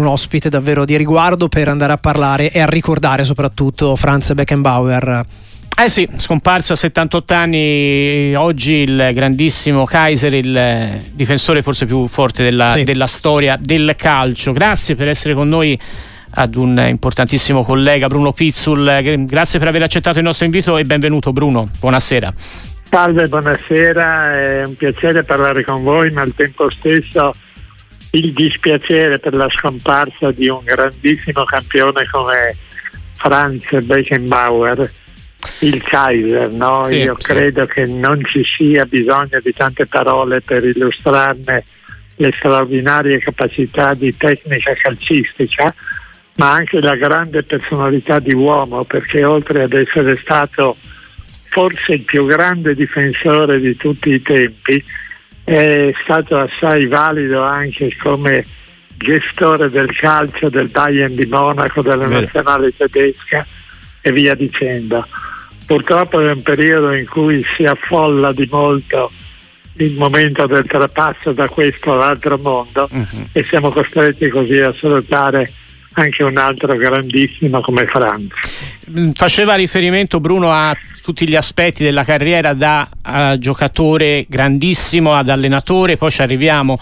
un ospite davvero di riguardo per andare a parlare e a ricordare soprattutto Franz Beckenbauer. Eh sì, scomparso a 78 anni, oggi il grandissimo Kaiser, il difensore forse più forte della, sì. della storia del calcio. Grazie per essere con noi ad un importantissimo collega Bruno Pizzul. Grazie per aver accettato il nostro invito e benvenuto Bruno. Buonasera. Salve, buonasera, è un piacere parlare con voi, ma al tempo stesso il dispiacere per la scomparsa di un grandissimo campione come Franz Beckenbauer, il Kaiser. No? Sì, Io sì. credo che non ci sia bisogno di tante parole per illustrarne le straordinarie capacità di tecnica calcistica, ma anche la grande personalità di uomo, perché oltre ad essere stato forse il più grande difensore di tutti i tempi, è stato assai valido anche come gestore del calcio del Bayern di Monaco, della Bene. nazionale tedesca e via dicendo. Purtroppo è un periodo in cui si affolla di molto il momento del trapasso da questo all'altro mondo uh-huh. e siamo costretti così a salutare anche un altro grandissimo come Franz. Faceva riferimento Bruno a tutti gli aspetti della carriera da uh, giocatore grandissimo ad allenatore, poi ci arriviamo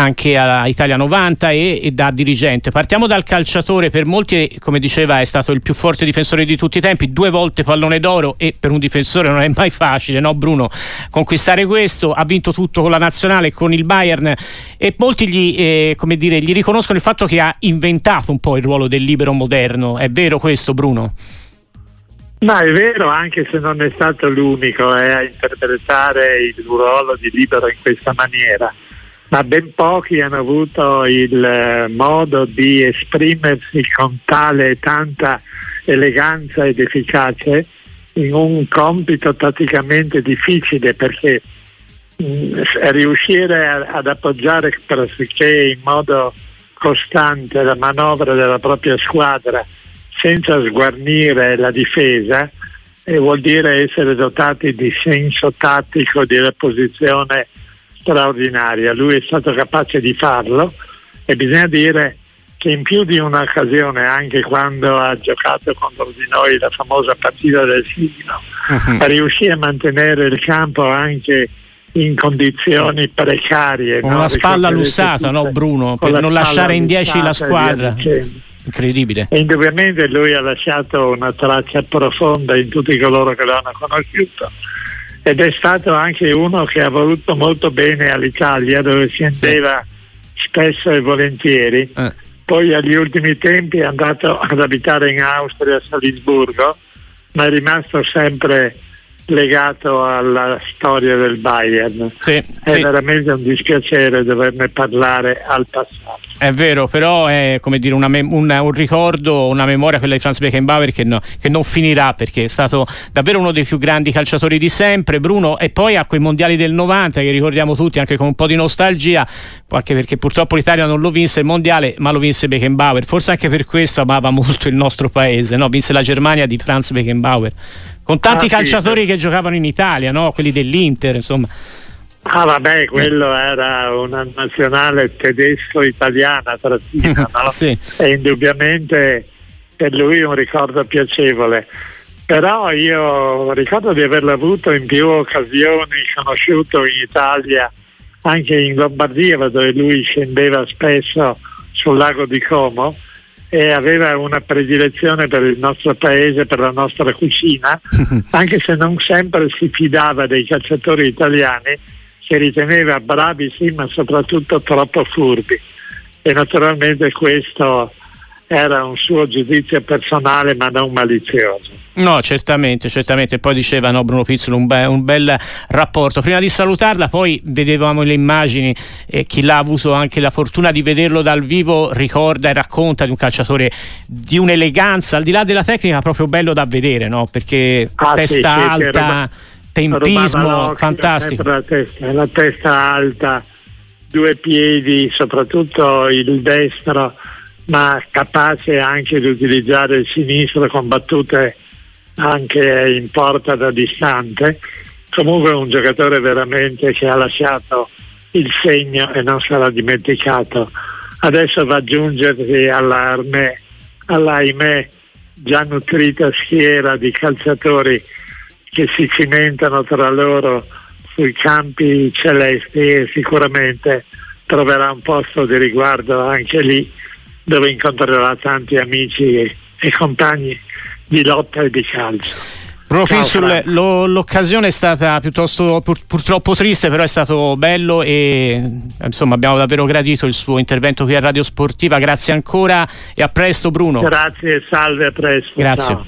anche a Italia 90 e, e, da dirigente. Partiamo dal calciatore, per molti come diceva è stato il più forte difensore di tutti i tempi, due volte pallone d'oro e per un difensore non è mai facile, no Bruno? Conquistare questo, ha vinto tutto con la nazionale, con il Bayern e molti gli, eh, dire, gli riconoscono il fatto che ha inventato un po' il ruolo del libero moderno, è vero questo Bruno? Ma è vero, anche se non è stato l'unico eh, a interpretare il ruolo di libero in questa maniera, ma ben pochi hanno avuto il eh, modo di esprimersi con tale tanta eleganza ed efficacia in un compito praticamente difficile perché mh, mm, riuscire a, ad appoggiare pressoché in modo costante la manovra della propria squadra senza sguarnire la difesa e vuol dire essere dotati di senso tattico di reposizione straordinaria. Lui è stato capace di farlo e bisogna dire che in più di un'occasione, anche quando ha giocato contro di noi la famosa partita del siglo, uh-huh. riuscì a mantenere il campo anche in condizioni precarie. Con no? una spalla lussata, no Bruno? Per non lasciare in 10 la squadra. Incredibile. E indubbiamente lui ha lasciato una traccia profonda in tutti coloro che lo hanno conosciuto ed è stato anche uno che ha voluto molto bene all'Italia dove si andava spesso e volentieri. Eh. Poi agli ultimi tempi è andato ad abitare in Austria, a Salisburgo, ma è rimasto sempre legato alla storia del Bayern. Sì, è sì. veramente un dispiacere doverne parlare al passato. È vero, però è come dire una mem- una, un ricordo, una memoria quella di Franz Beckenbauer che, no, che, non finirà perché è stato davvero uno dei più grandi calciatori di sempre, Bruno, e poi a quei mondiali del 90 che ricordiamo tutti anche con un po' di nostalgia, anche perché purtroppo l'Italia non lo vinse il mondiale, ma lo vinse Beckenbauer, forse anche per questo amava molto il nostro paese, no? vinse la Germania di Franz Beckenbauer, con tanti ah, calciatori sì, che giocavano in Italia, no? quelli dell'Inter, insomma. Ah vabbè, quello era una nazionale tedesco-italiana trattina, no? sì. E indubbiamente per lui un ricordo piacevole. Però io ricordo di averlo avuto in più occasioni, conosciuto in Italia, anche in Lombardia dove lui scendeva spesso sul lago di Como e aveva una predilezione per il nostro paese, per la nostra cucina, anche se non sempre si fidava dei calciatori italiani che riteneva bravi sì, ma soprattutto troppo furbi. E naturalmente questo era un suo giudizio personale ma non malizioso. No, certamente, certamente. Poi diceva no, Bruno Pizzolo un, be- un, bel rapporto. Prima di salutarla, poi vedevamo le immagini e chi l'ha avuto anche la fortuna di vederlo dal vivo ricorda e racconta di un calciatore di un'eleganza, al di là della tecnica, proprio bello da vedere, no? Perché ah, testa sì, alta. Sì, tempismo fantastico. La testa, la testa alta, due piedi, soprattutto il destro, ma capace anche di utilizzare il sinistro con battute anche in porta da distante. Comunque un giocatore veramente che ha lasciato il segno e non sarà dimenticato adesso va ad aggiungersi all'ahimè, all'ahimè già nutrita schiera di calciatori che si cimentano tra loro sui campi celesti e sicuramente troverà un posto di riguardo anche lì dove incontrerà tanti amici e, e compagni di lotta e di calcio. Bruno Pinsul, lo, l'occasione è stata piuttosto pur, purtroppo triste, però è stato bello e insomma abbiamo davvero gradito il suo intervento qui a Radio Sportiva. Grazie ancora e a presto Bruno. Grazie, salve, a presto. Grazie. Ciao.